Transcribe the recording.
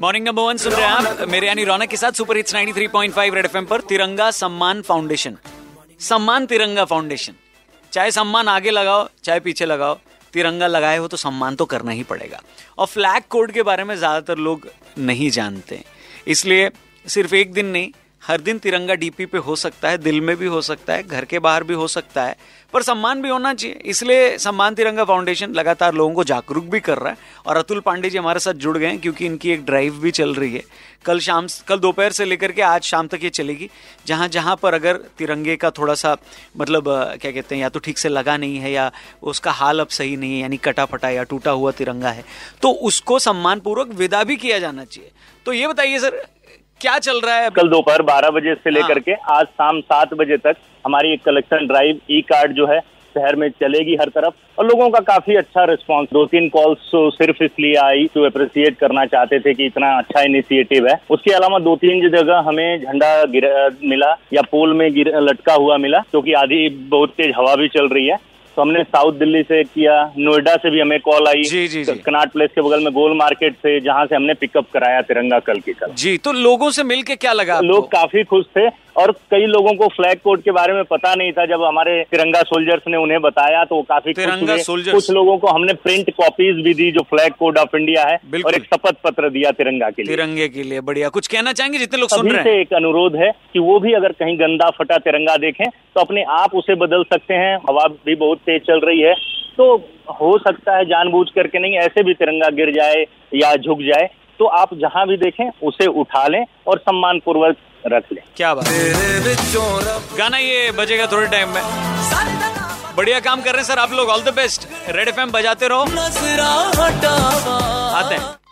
Morning number one सुन रहे हैं आप मेरे यानी रौनक के साथ सुपर हिट्स 93.5 रेड एफएम पर तिरंगा सम्मान फाउंडेशन सम्मान तिरंगा फाउंडेशन चाहे सम्मान आगे लगाओ चाहे पीछे लगाओ तिरंगा लगाए हो तो सम्मान तो करना ही पड़ेगा। और फ्लैग कोड के बारे में ज़्यादातर लोग नहीं जानते। इसलिए सिर्फ़ एक दिन नहीं हर दिन तिरंगा डीपी पे हो सकता है, दिल में भी हो सकता है, घर के बाहर भी हो सकता है, पर सम्मान भी होना चाहिए। इसलिए सम्मान तिरंगा फाउंडेशन लगातार लोगों को जागरूक भी कर रहा है और अतुल पांडे जी हमारे साथ जुड़ गए हैं क्योंकि इनकी एक ड्राइव भी चल रही है। कल शाम कल दोपहर से लेकर के आज शाम तक ये चलेगी। जहाँ जहाँ पर अगर तिरंगे का थोड़ा सा मतलब क्या कहते हैं, या तो ठीक से लगा नहीं है, या उसका हाल अब सही नहीं है, यानी कटा फटा या टूटा हुआ तिरंगा है तो उसको सम्मानपूर्वक विदा भी किया जाना चाहिए। तो ये बताइए सर क्या चल रहा है? कल दोपहर 12 बजे से लेकर हाँ। के आज शाम सात बजे तक हमारी एक कलेक्शन ड्राइव ई कार्ड जो है शहर में चलेगी हर तरफ़। और लोगों का काफ़ी अच्छा रिस्पांस दो तीन कॉल्स तो सिर्फ़ इसलिए आई जो अप्रिसिएट करना चाहते थे कि इतना अच्छा इनिशिएटिव है। उसके अलावा दो तीन जगह हमें झंडा गिर मिला या पोल में गिर लटका हुआ मिला क्योंकि आधी बहुत तेज हवा भी चल रही है। तो हमने साउथ दिल्ली से किया नोएडा से भी हमें कॉल आई जी, जी, जी। कनाट प्लेस के बगल में गोल मार्केट से जहाँ से हमने पिकअप कराया तिरंगा कल की कल जी तो लोगों से मिलके क्या लगा लोग काफ़ी खुश थे। और कई लोगों को फ्लैग कोड के बारे में पता नहीं था जब हमारे तिरंगा सोल्जर्स ने उन्हें बताया तो वो काफ़ी तिरंगा सोल्जर्स। कुछ लोगों को हमने प्रिंट कॉपीज भी दी जो फ्लैग कोड ऑफ़ इंडिया है और एक शपथ पत्र दिया तिरंगा के लिए। तिरंगे के लिए बढ़िया। कुछ कहना चाहेंगे? जितने लोग सुन रहे हैं। एक अनुरोध है कि वो भी अगर कहीं गंदा फटा तिरंगा देखें तो अपने आप उसे बदल सकते हैं। हवा भी बहुत तेज चल रही है। तो हो सकता है जानबूझ करके नहीं ऐसे भी तिरंगा गिर जाए या झुक जाए। तो आप जहाँ भी देखें उसे उठा लें और सम्मान पूर्वक रख लें। क्या बात गाना ये बजेगा थोड़े टाइम में। बढ़िया काम कर रहे हैं सर आप लोग all the best Red F बजाते रहो। आते हैं।